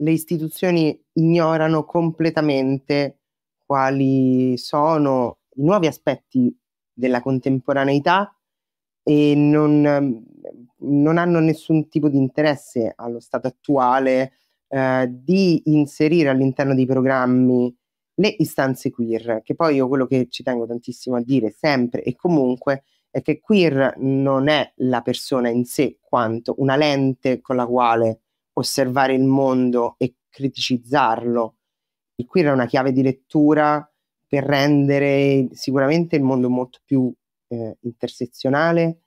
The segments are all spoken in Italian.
le istituzioni ignorano completamente quali sono i nuovi aspetti della contemporaneità e non, non hanno nessun tipo di interesse allo stato attuale eh, di inserire all'interno dei programmi le istanze queer, che poi io quello che ci tengo tantissimo a dire sempre e comunque è che queer non è la persona in sé quanto una lente con la quale osservare il mondo e criticizzarlo. Il queer è una chiave di lettura per rendere sicuramente il mondo molto più eh, intersezionale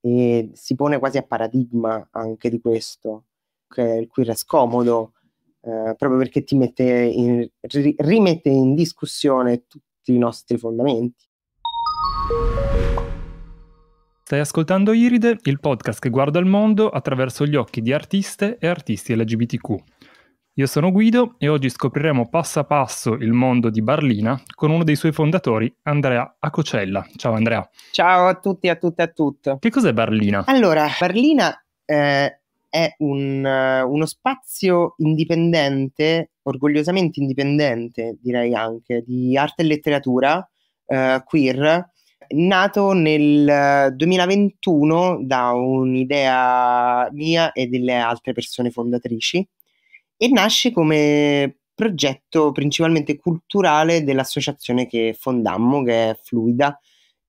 e si pone quasi a paradigma anche di questo, che queer è scomodo eh, proprio perché ti mette in, ri, rimette in discussione tutti i nostri fondamenti. Stai ascoltando Iride, il podcast che guarda il mondo attraverso gli occhi di artiste e artisti LGBTQ. Io sono Guido e oggi scopriremo passo a passo il mondo di Barlina con uno dei suoi fondatori, Andrea Acocella. Ciao Andrea. Ciao a tutti, a tutte e a tutte. Che cos'è Barlina? Allora, Barlina eh, è un, uh, uno spazio indipendente, orgogliosamente indipendente direi anche, di arte e letteratura uh, queer, nato nel 2021 da un'idea mia e delle altre persone fondatrici e nasce come progetto principalmente culturale dell'associazione che fondammo, che è Fluida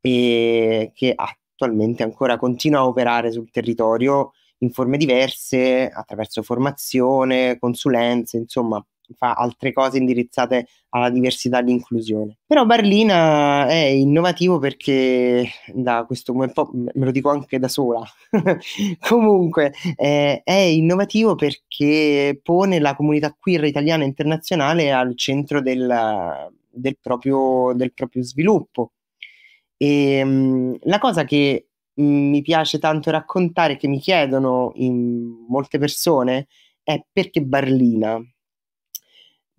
e che attualmente ancora continua a operare sul territorio in forme diverse, attraverso formazione, consulenze, insomma, fa altre cose indirizzate alla diversità e all'inclusione. Però Barlina è innovativo perché da questo come po' me lo dico anche da sola. Comunque eh, è innovativo perché pone la comunità queer italiana e internazionale al centro del, del, proprio, del proprio sviluppo. E mh, la cosa che mi piace tanto raccontare, che mi chiedono in molte persone, è perché Barlina.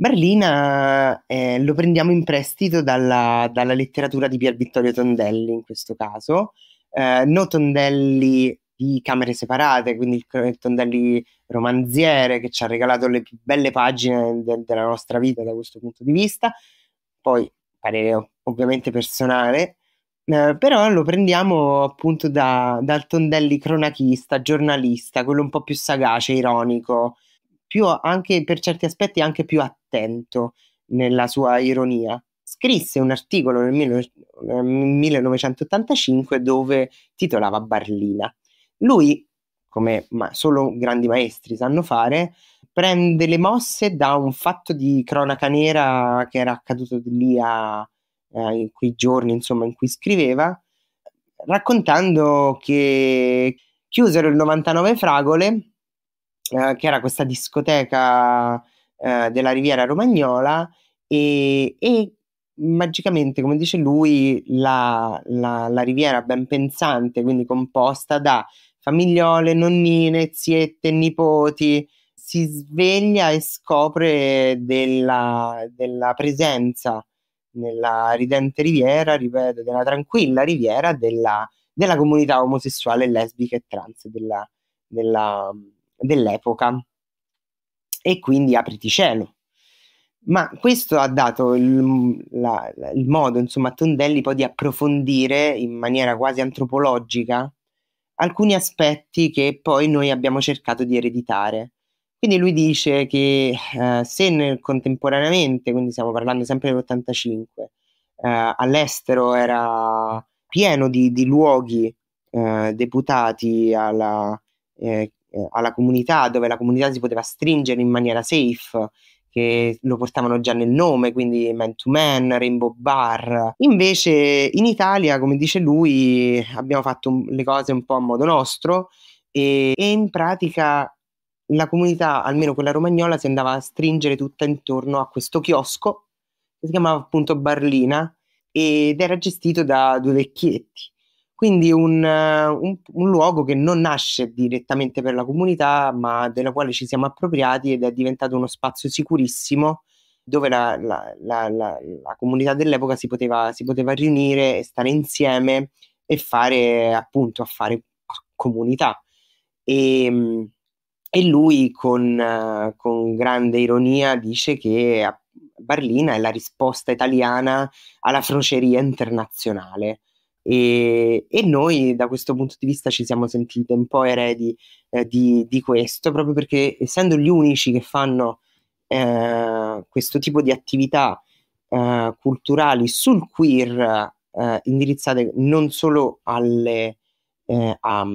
Barlina eh, lo prendiamo in prestito dalla, dalla, letteratura di Pier Vittorio Tondelli in questo caso, eh, no Tondelli di Camere Separate, quindi il Tondelli romanziere che ci ha regalato le più belle pagine de- della nostra vita da questo punto di vista, poi parere ovviamente personale, eh, però lo prendiamo appunto da, dal Tondelli cronachista, giornalista, quello un po' più sagace, ironico, più anche per certi aspetti anche più attento nella sua ironia. Scrisse un articolo nel 1985 dove titolava Barlina. Lui, come solo grandi maestri sanno fare, prende le mosse da un fatto di cronaca nera che era accaduto lì a, a in quei giorni insomma, in cui scriveva, raccontando che chiusero il 99 Fragole eh, che era questa discoteca eh, della Riviera Romagnola e, e, magicamente, come dice lui, la, la, la, Riviera ben pensante, quindi composta da famigliole, nonnine, ziette, nipoti, si sveglia e scopre della, della presenza nella ridente riviera, ripeto, della tranquilla riviera della, della comunità omosessuale, lesbica e trans della, della, dell'epoca e quindi apriti cielo. Ma questo ha dato il, la, il modo, insomma, a Tondelli poi di approfondire in maniera quasi antropologica alcuni aspetti che poi noi abbiamo cercato di ereditare. Quindi lui dice che eh, se nel, contemporaneamente, quindi stiamo parlando sempre dell'85, eh, all'estero era pieno di, di luoghi eh, deputati alla, eh, eh, alla comunità, dove la comunità si poteva stringere in maniera safe, che lo portavano già nel nome, quindi Man to Man, Rainbow Bar. Invece in Italia, come dice lui, abbiamo fatto le cose un po' a modo nostro e, e in pratica la comunità, almeno quella romagnola, si andava a stringere tutta intorno a questo chiosco che si chiamava appunto Barlina ed era gestito da due vecchietti quindi un, un, un, luogo che non nasce direttamente per la comunità, ma della quale ci siamo appropriati ed è diventato uno spazio sicurissimo dove la, la, la, la comunità dell'epoca si poteva, si poteva, riunire e stare insieme e fare appunto a fare comunità. E, e lui con, con grande ironia dice che Barlina è la risposta italiana alla froceria internazionale. E, e, noi da questo punto di vista ci siamo sentiti un po' eredi eh, di, di, questo, proprio perché essendo gli unici che fanno eh, questo tipo di attività eh, culturali sul queer eh, indirizzate non solo alle, eh, a,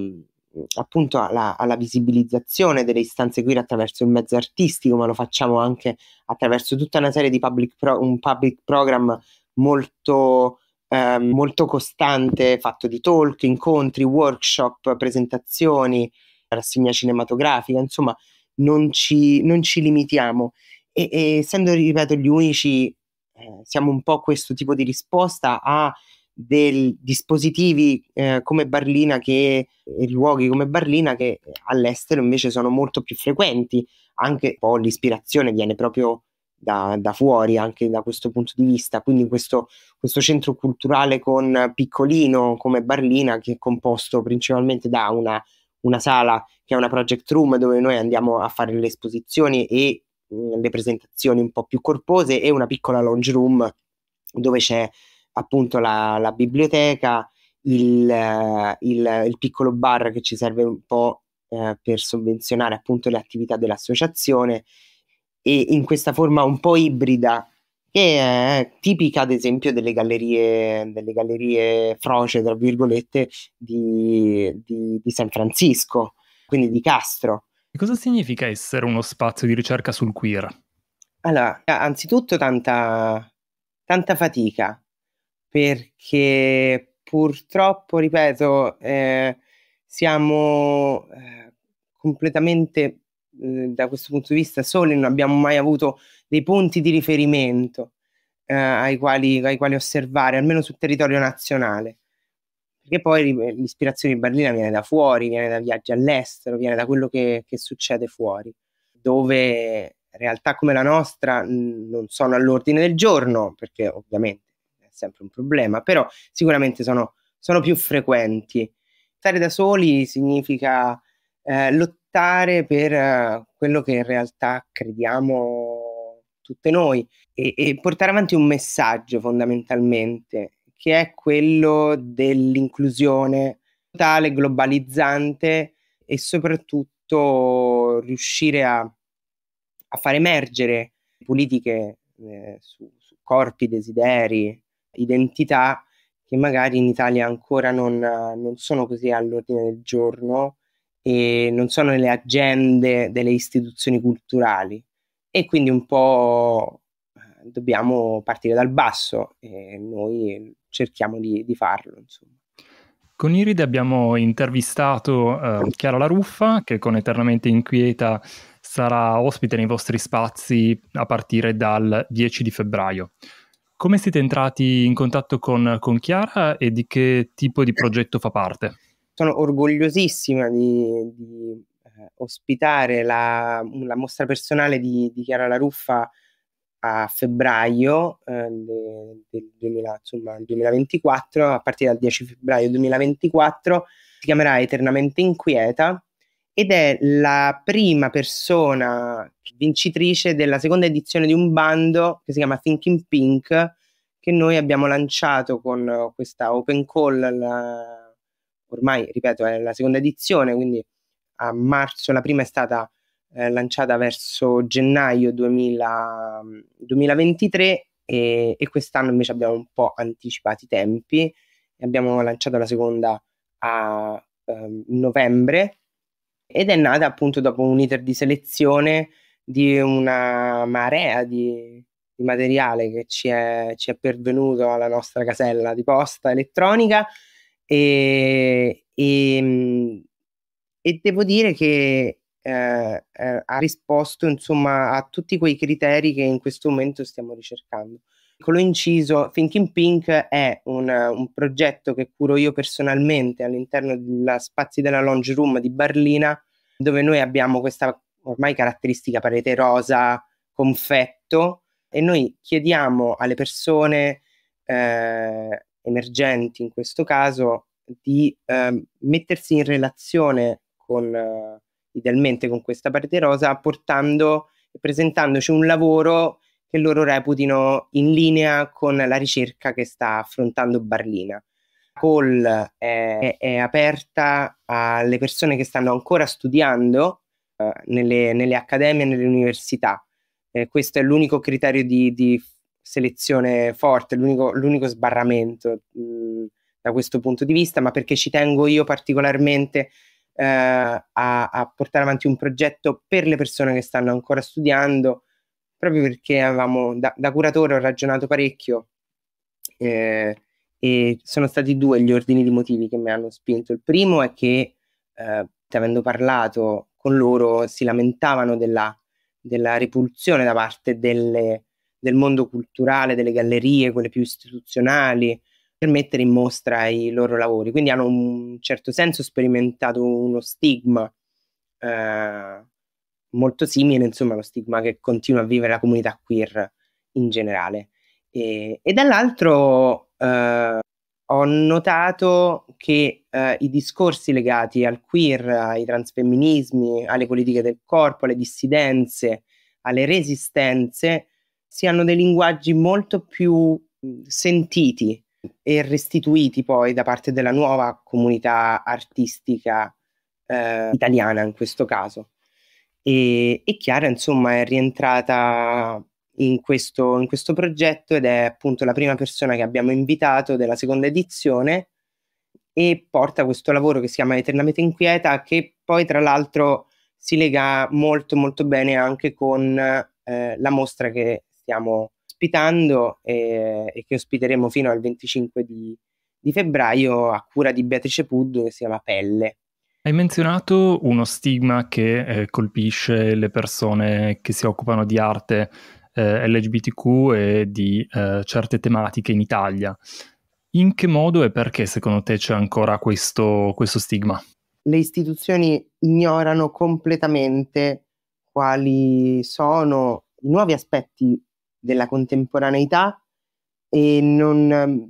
appunto alla, alla, visibilizzazione delle istanze queer attraverso il mezzo artistico, ma lo facciamo anche attraverso tutta una serie di public, pro, un public program molto, eh, molto costante, fatto di talk, incontri, workshop, presentazioni, rassegna cinematografica, insomma, non ci, non ci limitiamo. E, e, essendo, ripeto, gli unici, eh, siamo un po' questo tipo di risposta a dei dispositivi eh, come Barlina che e luoghi come Barlina che all'estero invece sono molto più frequenti anche un po' l'ispirazione viene proprio da, da, fuori anche da questo punto di vista. Quindi questo, questo centro culturale con piccolino come Barlina che è composto principalmente da una, una sala che è una project room dove noi andiamo a fare le esposizioni e mh, mm, le presentazioni un po' più corpose e una piccola lounge room dove c'è appunto la, la biblioteca, il, il, il, piccolo bar che ci serve un po' eh, per sovvenzionare appunto le attività dell'associazione e in questa forma un po' ibrida che è tipica ad esempio delle gallerie, delle gallerie froce, tra virgolette, di, di, di San Francisco, quindi di Castro. E cosa significa essere uno spazio di ricerca sul queer? Allora, anzitutto tanta, tanta fatica, perché purtroppo, ripeto, eh, siamo eh, completamente da questo punto di vista soli, non abbiamo mai avuto dei punti di riferimento eh, ai quali, ai, quali, osservare, almeno sul territorio nazionale. Perché poi l'ispirazione di Berlina viene da fuori, viene da viaggi all'estero, viene da quello che, che succede fuori, dove realtà come la nostra mh, non sono all'ordine del giorno, perché ovviamente sempre un problema, però sicuramente sono, sono più frequenti. Stare da soli significa eh, lottare per eh, quello che in realtà crediamo tutte noi e, e portare avanti un messaggio fondamentalmente, che è quello dell'inclusione totale, globalizzante e soprattutto riuscire a, a far emergere politiche eh, su, su, corpi, desideri, identità che magari in Italia ancora non, non sono così all'ordine del giorno e non sono nelle agende delle istituzioni culturali e quindi un po' eh, dobbiamo partire dal basso e noi cerchiamo di, di farlo. Insomma. Con Iride abbiamo intervistato uh, Chiara La Ruffa che con Eternamente Inquieta sarà ospite nei vostri spazi a partire dal 10 di febbraio. Come siete entrati in contatto con, con Chiara e di che tipo di progetto fa parte? Sono orgogliosissima di, di eh, ospitare la, la, mostra personale di, di, Chiara La Ruffa a febbraio eh, del, del 2024, a partire dal 10 febbraio 2024. Si chiamerà Eternamente Inquieta ed è la prima persona vincitrice della seconda edizione di un bando che si chiama Thinking Pink che noi abbiamo lanciato con questa open call la, ormai ripeto è la seconda edizione quindi a marzo la prima è stata eh, lanciata verso gennaio 2000, 2023 e, e, quest'anno invece abbiamo un po' anticipato i tempi. E abbiamo lanciato la seconda a eh, novembre ed è nata appunto dopo un iter di selezione di una marea di, di materiale che ci è, ci è, pervenuto alla nostra casella di posta elettronica e, e, e devo dire che eh, eh, ha risposto insomma a tutti quei criteri che in questo momento stiamo ricercando. Con inciso, Thinking Pink è un, un, progetto che curo io personalmente all'interno della Spazi della Lounge Room di Barlina, dove noi abbiamo questa ormai caratteristica parete rosa, confetto, e noi chiediamo alle persone eh, emergenti, in questo caso, di eh, mettersi in relazione con eh, idealmente con questa parete rosa, portando e presentandoci un lavoro che loro reputino in linea con la ricerca che sta affrontando Barlina. Call è, è aperta alle persone che stanno ancora studiando eh, nelle, nelle, accademie e nelle università. Eh, questo è l'unico criterio di, di selezione forte, l'unico, l'unico sbarramento mh, da questo punto di vista, ma perché ci tengo io particolarmente eh, a, a, portare avanti un progetto per le persone che stanno ancora studiando, proprio perché avevamo, da, da curatore ho ragionato parecchio eh, e sono stati due gli ordini di motivi che mi hanno spinto. Il primo è che, eh, avendo parlato con loro, si lamentavano della, della ripulsione da parte delle, del mondo culturale, delle gallerie, quelle più istituzionali, per mettere in mostra i loro lavori. Quindi hanno un certo senso sperimentato uno stigma eh, molto simile, insomma, lo stigma che continua a vivere la comunità queer in generale. E, e dall'altro eh, ho notato che eh, i discorsi legati al queer, ai transfemminismi, alle politiche del corpo, alle dissidenze, alle resistenze, siano dei linguaggi molto più sentiti e restituiti poi da parte della nuova comunità artistica eh, italiana in questo caso. E, e Chiara, insomma, è rientrata in questo, in questo progetto ed è appunto la prima persona che abbiamo invitato della seconda edizione e porta questo lavoro che si chiama Eternamente Inquieta, che poi tra l'altro si lega molto molto bene anche con eh, la mostra che stiamo ospitando e, e, che ospiteremo fino al 25 di, di febbraio a cura di Beatrice Puddo che si chiama Pelle. Hai menzionato uno stigma che eh, colpisce le persone che si occupano di arte eh, LGBTQ e di eh, certe tematiche in Italia. In che modo e perché secondo te c'è ancora questo, questo stigma? Le istituzioni ignorano completamente quali sono i nuovi aspetti della contemporaneità e non,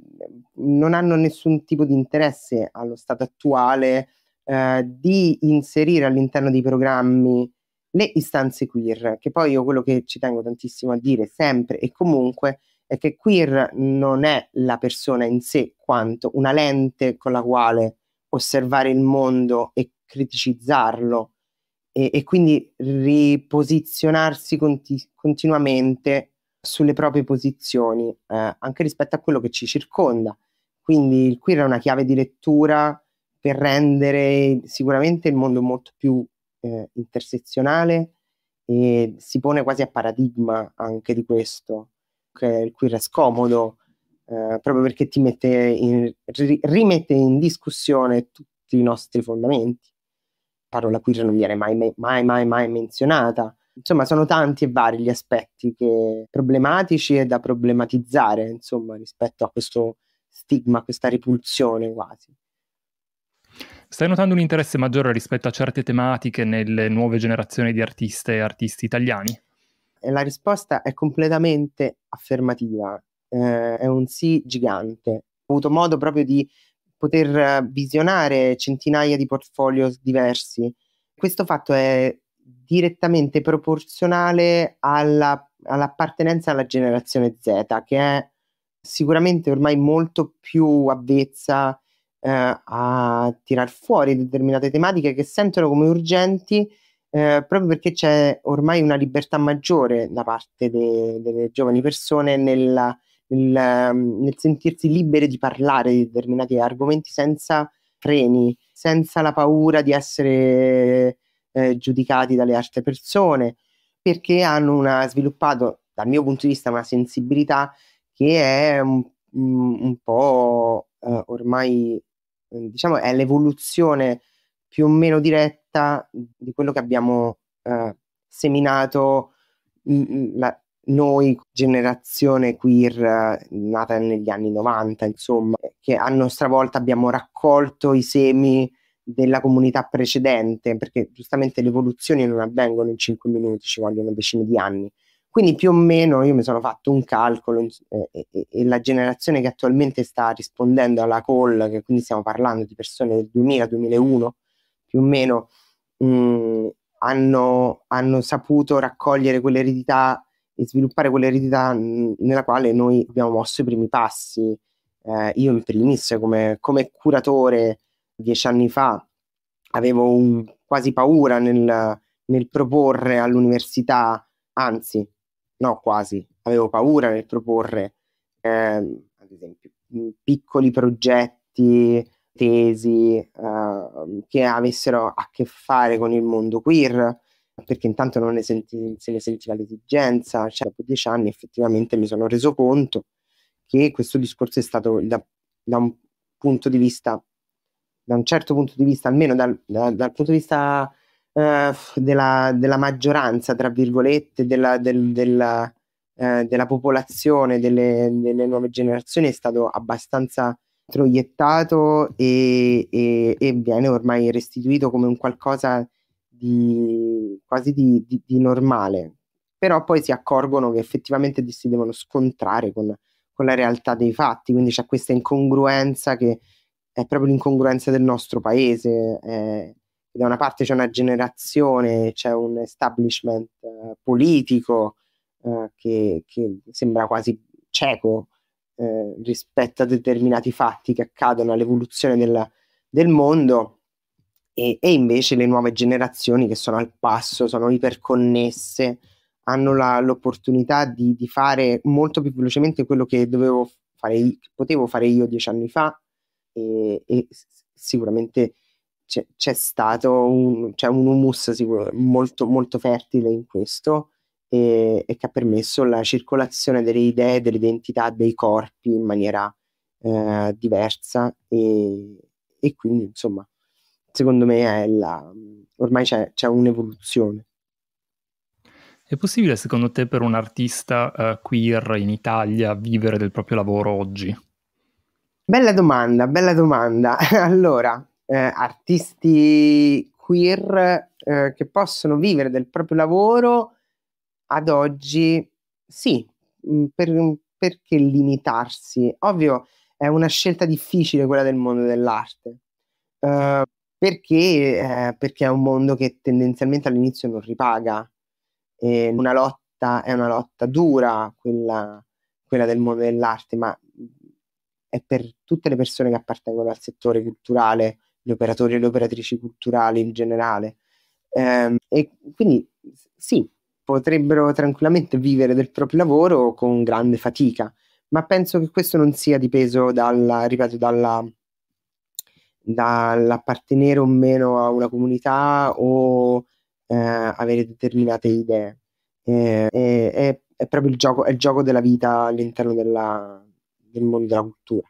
non hanno nessun tipo di interesse allo stato attuale eh, di inserire all'interno dei programmi le istanze queer, che poi io quello che ci tengo tantissimo a dire sempre e comunque è che queer non è la persona in sé quanto una lente con la quale osservare il mondo e criticizzarlo e, e quindi riposizionarsi conti- continuamente sulle proprie posizioni, eh, anche rispetto a quello che ci circonda. Quindi il queer è una chiave di lettura per rendere sicuramente il mondo molto più eh, intersezionale e si pone quasi a paradigma anche di questo, che il queer è scomodo, eh, proprio perché ti mette in, ri, rimette in discussione tutti i nostri fondamenti. La parola queer non viene mai, mai, mai, mai menzionata. Insomma, sono tanti e vari gli aspetti che, problematici e da problematizzare, insomma, rispetto a questo stigma, questa ripulsione quasi. Stai notando un interesse maggiore rispetto a certe tematiche nelle nuove generazioni di artiste e artisti italiani? La risposta è completamente affermativa, eh, è un sì gigante. Ho avuto modo proprio di poter visionare centinaia di portfolio diversi. Questo fatto è direttamente proporzionale alla, all'appartenenza alla generazione Z, che è sicuramente ormai molto più avvezza eh, a tirar fuori determinate tematiche che sentono come urgenti eh, proprio perché c'è ormai una libertà maggiore da parte de- delle giovani persone nella, nel, nel, sentirsi libere di parlare di determinati argomenti senza freni, senza la paura di essere eh, giudicati dalle altre persone, perché hanno una, sviluppato, dal mio punto di vista, una sensibilità che è un, un po' eh, ormai Ehm, diciamo, è l'evoluzione più o meno diretta di quello che abbiamo eh, seminato mh, la, noi, generazione queer nata negli anni 90, insomma, che a nostra volta abbiamo raccolto i semi della comunità precedente, perché giustamente le evoluzioni non avvengono in 5 minuti, ci vogliono decine di anni. Quindi più o meno io mi sono fatto un calcolo eh, e, e, la generazione che attualmente sta rispondendo alla call, che quindi stiamo parlando di persone del 2000-2001, più o meno mh, mm, hanno, hanno saputo raccogliere quell'eredità e sviluppare quell'eredità nella quale noi abbiamo mosso i primi passi. Eh, io in primis come, come, curatore dieci anni fa avevo un, quasi paura nel, nel proporre all'università, anzi, no quasi, avevo paura nel proporre, eh, ad esempio, piccoli progetti, tesi eh, che avessero a che fare con il mondo queer, perché intanto non ne senti, se ne sentiva l'esigenza, cioè dopo dieci anni effettivamente mi sono reso conto che questo discorso è stato da, da un punto di vista, da un certo punto di vista, almeno dal, da, dal punto di vista uh, della, della, maggioranza, tra virgolette, della, del, della, uh, della popolazione, delle, delle, nuove generazioni, è stato abbastanza proiettato e, e, e viene ormai restituito come un qualcosa di quasi di, di, di, normale, però poi si accorgono che effettivamente si devono scontrare con, con la realtà dei fatti, quindi c'è questa incongruenza che è proprio l'incongruenza del nostro paese. Eh, da una parte c'è una generazione, c'è un establishment eh, politico eh, che, che, sembra quasi cieco eh, rispetto a determinati fatti che accadono all'evoluzione del, del mondo e, e, invece le nuove generazioni che sono al passo, sono iperconnesse, hanno la, l'opportunità di, di, fare molto più velocemente quello che dovevo fare, che potevo fare io dieci anni fa e, e sicuramente c'è, c'è stato un, c'è un humus molto, molto fertile in questo e, e, che ha permesso la circolazione delle idee, delle identità, dei corpi in maniera eh, diversa e, e quindi insomma secondo me la, ormai c'è, c'è un'evoluzione. È possibile secondo te per un artista uh, queer in Italia vivere del proprio lavoro oggi? Bella domanda, bella domanda. allora, eh, artisti queer eh, che possono vivere del proprio lavoro ad oggi sì, mm, per, perché limitarsi? Ovvio, è una scelta difficile quella del mondo dell'arte. Uh, perché, eh, perché è un mondo che tendenzialmente all'inizio non ripaga. Una lotta è una lotta dura, quella, quella del mondo dell'arte, ma è per tutte le persone che appartengono al settore culturale, gli operatori e le operatrici culturali in generale. Eh, e quindi sì, potrebbero tranquillamente vivere del proprio lavoro con grande fatica, ma penso che questo non sia dipeso dalla, ripeto, dalla, dall'appartenere o meno a una comunità o eh, avere determinate idee. Eh, è, è, è, proprio il gioco, il gioco, della vita all'interno della, del mondo della cultura.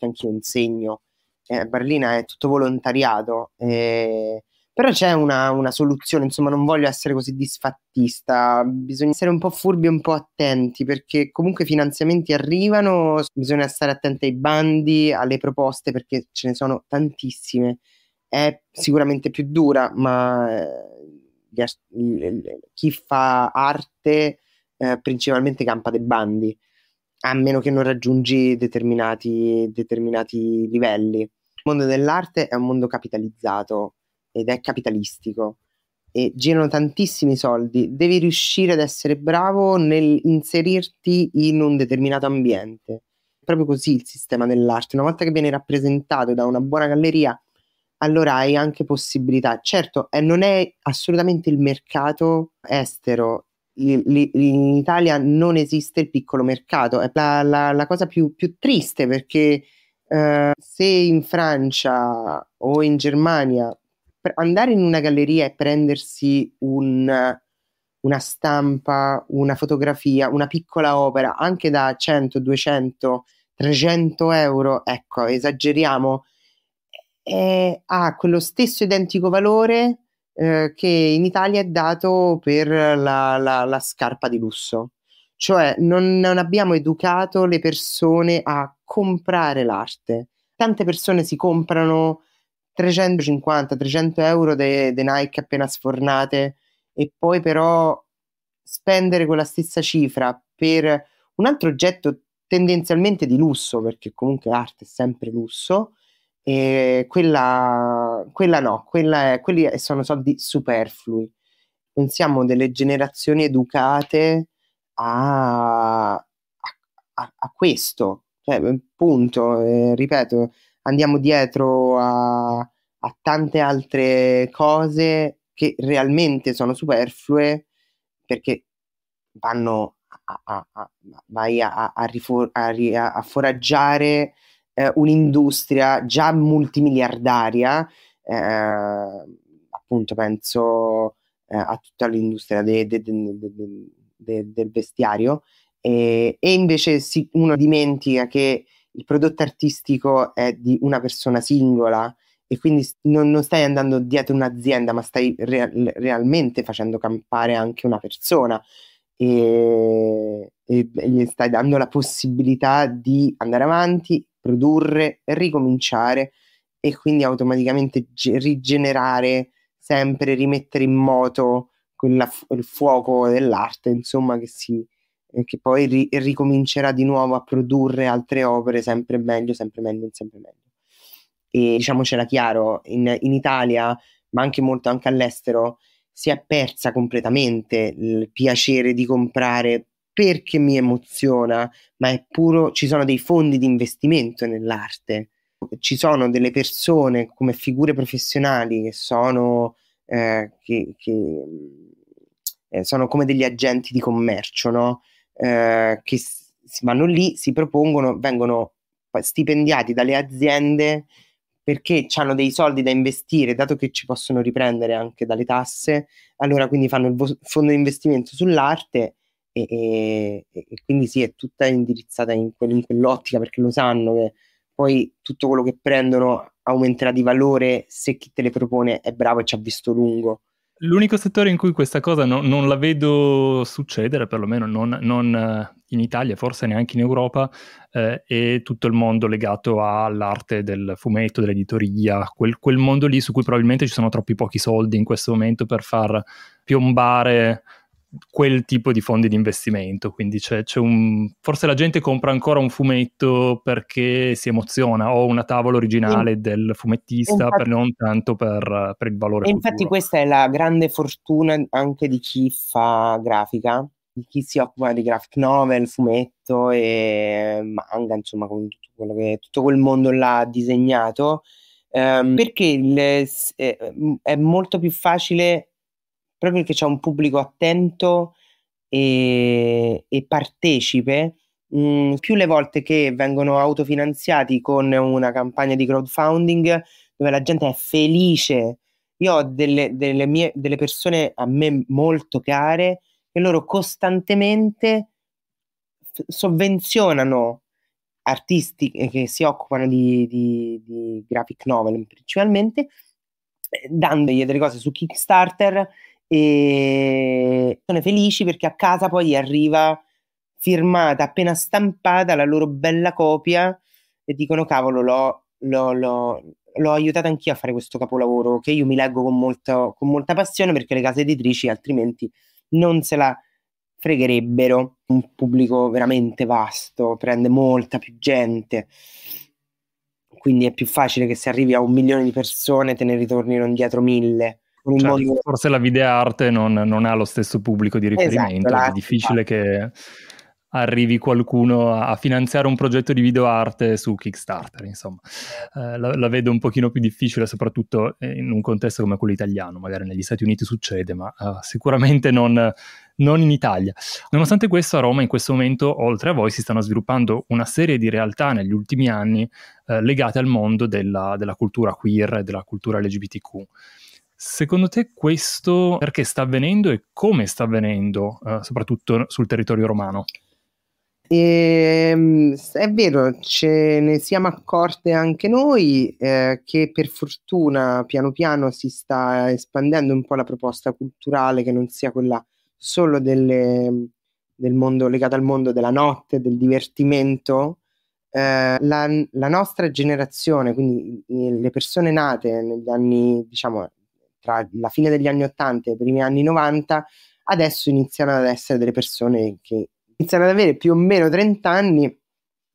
Anche io insegno. Eh, Berlina è tutto volontariato. Eh, però c'è una, una, soluzione, insomma, non voglio essere così disfattista, bisogna essere un po' furbi e un po' attenti perché comunque i finanziamenti arrivano, bisogna stare attenti ai bandi, alle proposte perché ce ne sono tantissime. È sicuramente più dura, ma eh, chi fa arte eh, principalmente campa dei bandi, a meno che non raggiungi determinati, determinati livelli. Il mondo dell'arte è un mondo capitalizzato ed è capitalistico e girano tantissimi soldi, devi riuscire ad essere bravo nel inserirti in un determinato ambiente. Proprio così il sistema dell'arte. Una volta che viene rappresentato da una buona galleria, allora hai anche possibilità. Certo, eh, non è assolutamente il mercato estero. In Italia non esiste il piccolo mercato. È la, la, la cosa più, più, triste perché eh, se in Francia o in Germania andare in una galleria e prendersi un, una stampa, una fotografia, una piccola opera, anche da 100, 200, 300 euro, ecco, esageriamo, eh, ha quello stesso identico valore eh, che in Italia è dato per la, la, la scarpa di lusso. Cioè non, non abbiamo educato le persone a comprare l'arte. Tante persone si comprano 350-300 euro de Nike appena sfornate e poi però spendere quella stessa cifra per un altro oggetto tendenzialmente di lusso, perché comunque arte è sempre lusso, E quella, quella no, quella è, quelli sono soldi superflui. Non siamo delle generazioni educate a, a, a questo, cioè, punto, eh, ripeto, andiamo dietro a, a tante altre cose che realmente sono superflue perché vanno a, a, a, vai a, foraggiare eh, un'industria già multimiliardaria, eh, appunto penso eh, a tutta l'industria de, de, de, del vestiario, e, e invece si, uno dimentica che il prodotto artistico è di una persona singola e quindi non, non stai andando dietro un'azienda, ma stai re- realmente facendo campare anche una persona. E, e, gli stai dando la possibilità di andare avanti, produrre, ricominciare e quindi automaticamente ge- rigenerare sempre, rimettere in moto quella, il fuoco dell'arte, insomma, che, si, eh, che poi ri- ricomincerà di nuovo a produrre altre opere sempre meglio, sempre meglio, sempre meglio. E diciamocela chiaro, in, in Italia, ma anche molto anche all'estero, si è persa completamente il piacere di comprare perché mi emoziona, ma è puro, ci sono dei fondi di investimento nell'arte, ci sono delle persone come figure professionali che sono, eh, che, che, eh, sono come degli agenti di commercio, no? eh, che vanno lì, si propongono, vengono stipendiati dalle aziende perché hanno dei soldi da investire, dato che ci possono riprendere anche dalle tasse, allora quindi fanno il vo- fondo di investimento sull'arte e, e, e, quindi sì, è tutta indirizzata in, que- in, quell'ottica perché lo sanno che poi tutto quello che prendono aumenterà di valore se chi te le propone è bravo e ci ha visto lungo. L'unico settore in cui questa cosa no, non la vedo succedere, perlomeno non, non eh, in Italia, forse neanche in Europa, eh, è tutto il mondo legato all'arte del fumetto, dell'editoria, quel, quel, mondo lì su cui probabilmente ci sono troppi pochi soldi in questo momento per far piombare quel tipo di fondi di investimento. Quindi c'è, c'è, un. Forse la gente compra ancora un fumetto perché si emoziona, o una tavola originale in, del fumettista, infatti, per non tanto per, per il valore. E infatti, questa è la grande fortuna anche di chi fa grafica, di chi si occupa di graphic novel, fumetto e manga, insomma, con tutto, che, tutto quel mondo là disegnato. Um, perché il, è, è molto più facile proprio perché c'è un pubblico attento e, e partecipe, mm, più le volte che vengono autofinanziati con una campagna di crowdfunding dove la gente è felice. Io ho delle, delle, mie, delle persone a me molto care che loro costantemente f- sovvenzionano artisti che si occupano di, di, di graphic novel principalmente, eh, dandogli delle cose su Kickstarter e sono felici perché a casa poi arriva firmata, appena stampata, la loro bella copia e dicono cavolo l'ho, l'ho, l'ho, l'ho aiutata anch'io a fare questo capolavoro che io mi leggo con, molto, con molta passione perché le case editrici altrimenti non se la fregherebbero. Un pubblico veramente vasto, prende molta più gente, quindi è più facile che se arrivi a un milione di persone te ne ritornino indietro mille. Certo, mondo... Forse la videoarte non, non, ha lo stesso pubblico di esatto, riferimento, esatto, è difficile che arrivi qualcuno a, finanziare un progetto di videoarte su Kickstarter, insomma. Eh, la, la, vedo un pochino più difficile, soprattutto in un contesto come quello italiano, magari negli Stati Uniti succede, ma uh, sicuramente non, non, in Italia. Nonostante questo, a Roma in questo momento, oltre a voi, si stanno sviluppando una serie di realtà negli ultimi anni eh, legate al mondo della, della cultura queer e della cultura LGBTQ. Secondo te questo perché sta avvenendo e come sta avvenendo, eh, soprattutto sul territorio romano? E, è vero, ce ne siamo accorte anche noi eh, che per fortuna piano piano si sta espandendo un po' la proposta culturale che non sia quella solo delle, del mondo legato al mondo della notte, del divertimento. Eh, la, la, nostra generazione, quindi le persone nate negli anni, diciamo, tra la fine degli anni 80 e i primi anni 90, adesso iniziano ad essere delle persone che iniziano ad avere più o meno 30 anni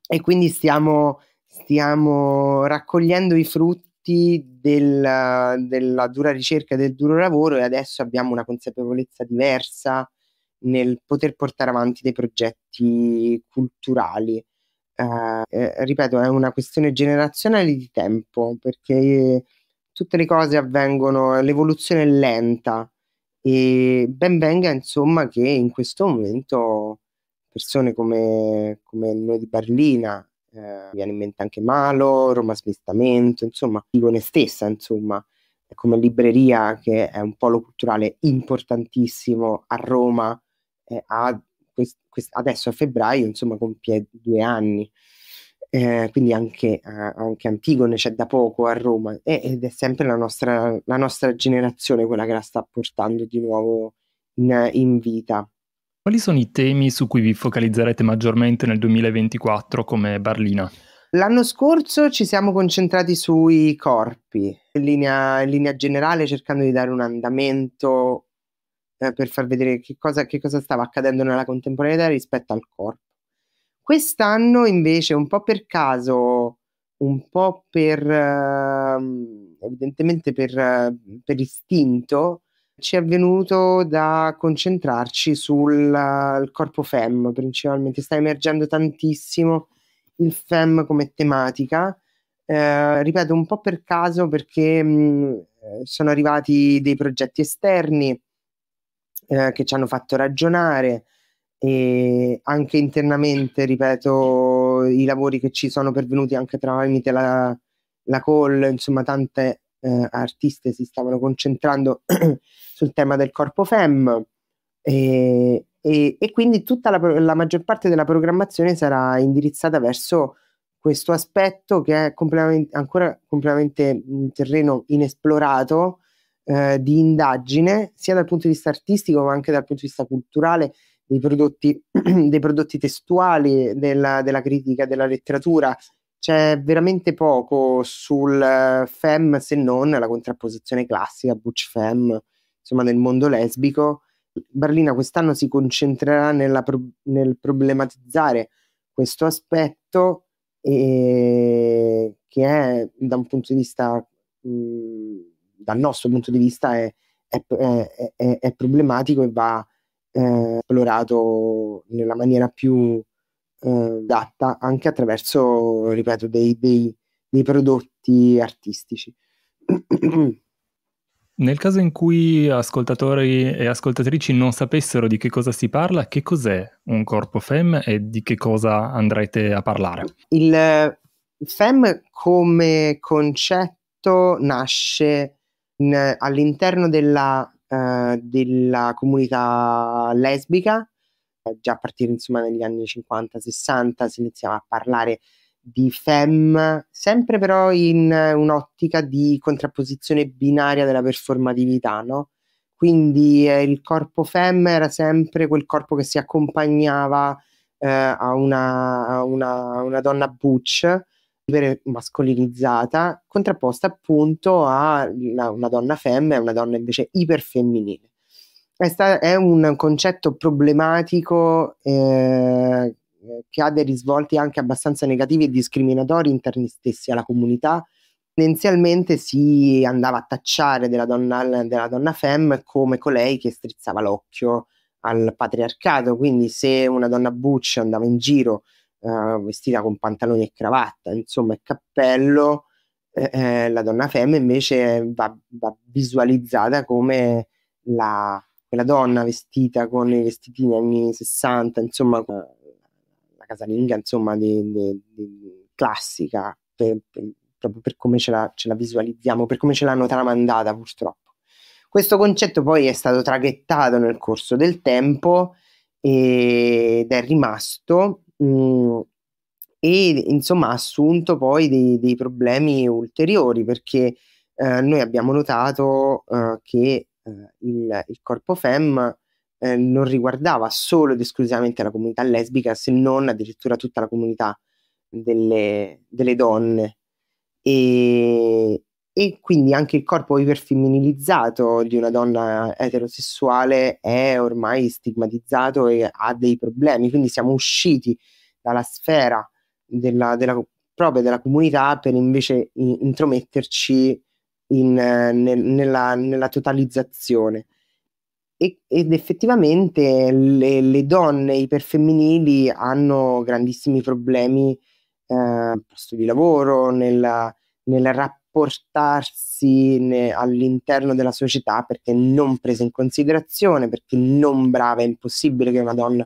e quindi stiamo, stiamo raccogliendo i frutti del, della dura ricerca e del duro lavoro e adesso abbiamo una consapevolezza diversa nel poter portare avanti dei progetti culturali. Eh, eh, ripeto, è una questione generazionale di tempo perché tutte le cose avvengono, l'evoluzione è lenta e ben venga insomma che in questo momento persone come, come noi di Berlina, eh, viene in mente anche Malo, Roma Smistamento, insomma, Igone stessa, insomma, come libreria che è un polo culturale importantissimo a Roma, eh, a, quest, quest, adesso a febbraio, insomma, compie due anni. Eh, quindi anche, eh, anche, Antigone c'è da poco a Roma eh, ed è sempre la nostra, la nostra, generazione quella che la sta portando di nuovo in, in vita. Quali sono i temi su cui vi focalizzerete maggiormente nel 2024 come Barlina? L'anno scorso ci siamo concentrati sui corpi, in linea, in linea generale cercando di dare un andamento eh, per far vedere che cosa, che cosa stava accadendo nella contemporaneità rispetto al corpo. Quest'anno invece, un po' per caso, un po' per uh, evidentemente per, per istinto, ci è venuto da concentrarci sul corpo FEM principalmente, sta emergendo tantissimo il FEM come tematica, eh, ripeto un po' per caso perché mh, sono arrivati dei progetti esterni eh, che ci hanno fatto ragionare e anche internamente, ripeto, i lavori che ci sono pervenuti anche tramite la, la call, insomma tante eh, artiste si stavano concentrando sul tema del corpo FEM e, e, e quindi tutta la, la, maggior parte della programmazione sarà indirizzata verso questo aspetto che è completamente, ancora completamente un terreno inesplorato eh, di indagine sia dal punto di vista artistico ma anche dal punto di vista culturale dei prodotti, dei prodotti testuali, della, della critica, della letteratura. C'è veramente poco sul eh, fem se non la contrapposizione classica butch fem insomma nel mondo lesbico. Berlina quest'anno si concentrerà pro- nel problematizzare questo aspetto e che è da un punto di vista mh, dal nostro punto di vista è, è, è, è problematico e va eh, esplorato nella maniera più eh, adatta anche attraverso, ripeto, dei, dei, dei prodotti artistici. Nel caso in cui ascoltatori e ascoltatrici non sapessero di che cosa si parla, che cos'è un corpo FEM e di che cosa andrete a parlare? Il FEM come concetto nasce in, all'interno della, uh, della comunità lesbica già a partire insomma negli anni 50-60 si iniziava a parlare di fem, sempre però in un'ottica di contrapposizione binaria della performatività, no? Quindi eh, il corpo fem era sempre quel corpo che si accompagnava eh, a, una, a una, una, donna butch, mascolinizzata, contrapposta appunto a una, una donna fem e una donna invece iperfemminile è, sta- è un concetto problematico eh, che ha dei risvolti anche abbastanza negativi e discriminatori interni stessi alla comunità. Tendenzialmente si andava a tacciare della donna, della donna femme come colei che strizzava l'occhio al patriarcato, quindi se una donna butch andava in giro uh, vestita con pantaloni e cravatta, insomma, e cappello, eh, eh, la donna femme invece va, va visualizzata come la, quella donna vestita con i vestitini anni 60, insomma, la casalinga, insomma, di, di, di classica, per, per, proprio per come ce la, ce la visualizziamo, per come ce l'hanno tramandata purtroppo. Questo concetto poi è stato traghettato nel corso del tempo ed è rimasto mh, mm, e insomma ha assunto poi dei, dei problemi ulteriori perché eh, noi abbiamo notato eh, che eh, il, il, corpo fem eh, non riguardava solo ed esclusivamente la comunità lesbica, se non addirittura tutta la comunità delle, delle donne. E, e, quindi anche il corpo iperfemminilizzato di una donna eterosessuale è ormai stigmatizzato e ha dei problemi. Quindi siamo usciti dalla sfera della, della proprie della comunità per invece in, intrometterci in, nel, nella, nella, totalizzazione. Ed effettivamente le, le, donne iperfemminili hanno grandissimi problemi eh, al posto di lavoro, nella, nel rapportarsi ne, all'interno della società perché non prese in considerazione, perché non brava, è impossibile che una donna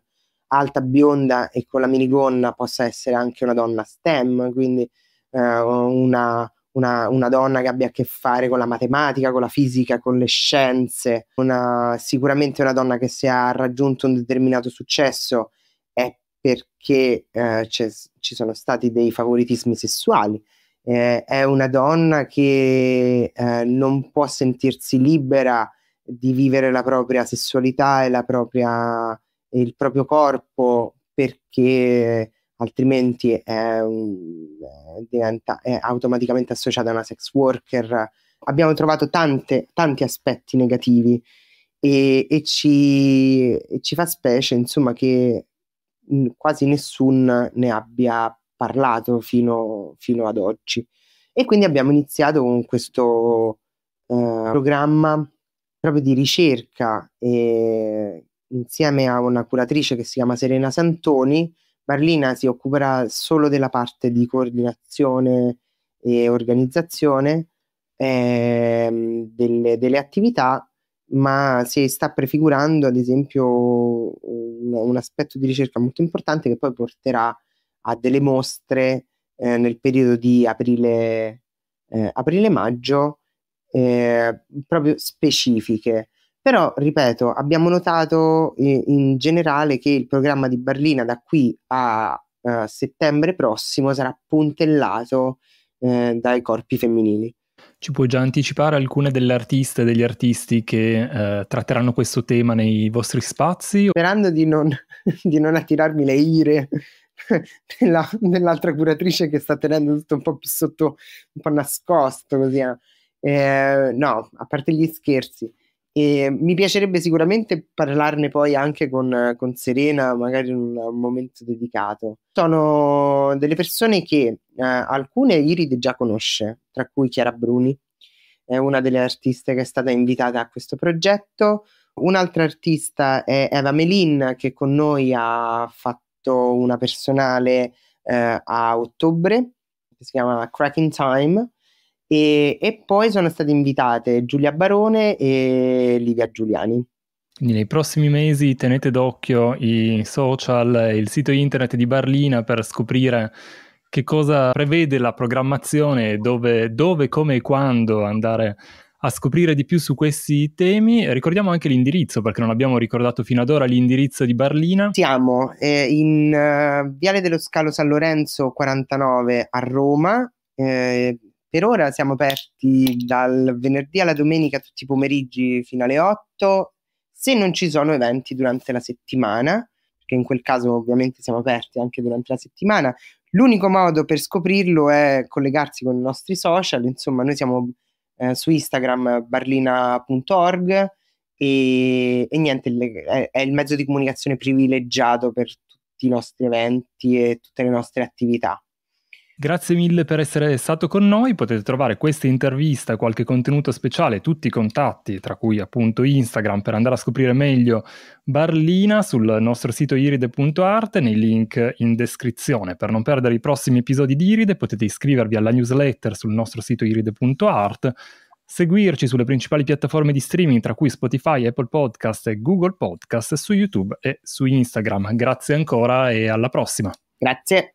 alta, bionda e con la minigonna possa essere anche una donna STEM, quindi eh, una, una, una, donna che abbia a che fare con la matematica, con la fisica, con le scienze, una, sicuramente una donna che se ha raggiunto un determinato successo è perché eh, ci sono stati dei favoritismi sessuali. Eh, è una donna che eh, non può sentirsi libera di vivere la propria sessualità e propria il proprio corpo perché altrimenti è, diventa, è automaticamente associata a una sex worker. Abbiamo trovato tante, tanti aspetti negativi e, e, ci, e ci fa specie insomma che quasi nessuno ne abbia parlato fino, fino, ad oggi. E quindi abbiamo iniziato con questo uh, programma proprio di ricerca e insieme a una curatrice che si chiama Serena Santoni, Marlina si occuperà solo della parte di coordinazione e organizzazione eh, delle, delle, attività, ma si sta prefigurando ad esempio un, un, aspetto di ricerca molto importante che poi porterà a delle mostre eh, nel periodo di aprile, eh, aprile-maggio eh, proprio specifiche però, ripeto, abbiamo notato eh, in generale che il programma di Berlina da qui a uh, settembre prossimo sarà puntellato eh, dai corpi femminili. Ci puoi già anticipare alcune delle artiste e degli artisti che eh, tratteranno questo tema nei vostri spazi? Sperando di non, di non attirarmi le ire della, dell'altra curatrice che sta tenendo tutto un po' più sotto, un po' nascosto così. Eh. eh, no, a parte gli scherzi. E mi piacerebbe sicuramente parlarne poi anche con, con Serena, magari in un, un, momento dedicato. Sono delle persone che eh, alcune Irid già conosce, tra cui Chiara Bruni, è una delle artiste che è stata invitata a questo progetto. Un'altra artista è Eva Melin, che con noi ha fatto una personale eh, a ottobre, che si chiama Cracking Time e, e, poi sono state invitate Giulia Barone e Livia Giuliani. Quindi nei prossimi mesi tenete d'occhio i social e il sito internet di Barlina per scoprire che cosa prevede la programmazione, dove, dove come e quando andare a scoprire di più su questi temi. Ricordiamo anche l'indirizzo, perché non abbiamo ricordato fino ad ora l'indirizzo di Barlina. Siamo eh, in uh, Viale dello Scalo San Lorenzo 49 a Roma. Eh, per ora siamo aperti dal venerdì alla domenica tutti i pomeriggi fino alle 8, se non ci sono eventi durante la settimana, perché in quel caso ovviamente siamo aperti anche durante la settimana. L'unico modo per scoprirlo è collegarsi con i nostri social, insomma noi siamo eh, su Instagram barlina.org e, e niente, è, è il mezzo di comunicazione privilegiato per tutti i nostri eventi e tutte le nostre attività. Grazie mille per essere stato con noi, potete trovare questa intervista, qualche contenuto speciale, tutti i contatti, tra cui appunto Instagram per andare a scoprire meglio Barlina sul nostro sito iride.art nei link in descrizione. Per non perdere i prossimi episodi di Iride potete iscrivervi alla newsletter sul nostro sito iride.art, seguirci sulle principali piattaforme di streaming tra cui Spotify, Apple Podcast e Google Podcast, su YouTube e su Instagram. Grazie ancora e alla prossima. Grazie.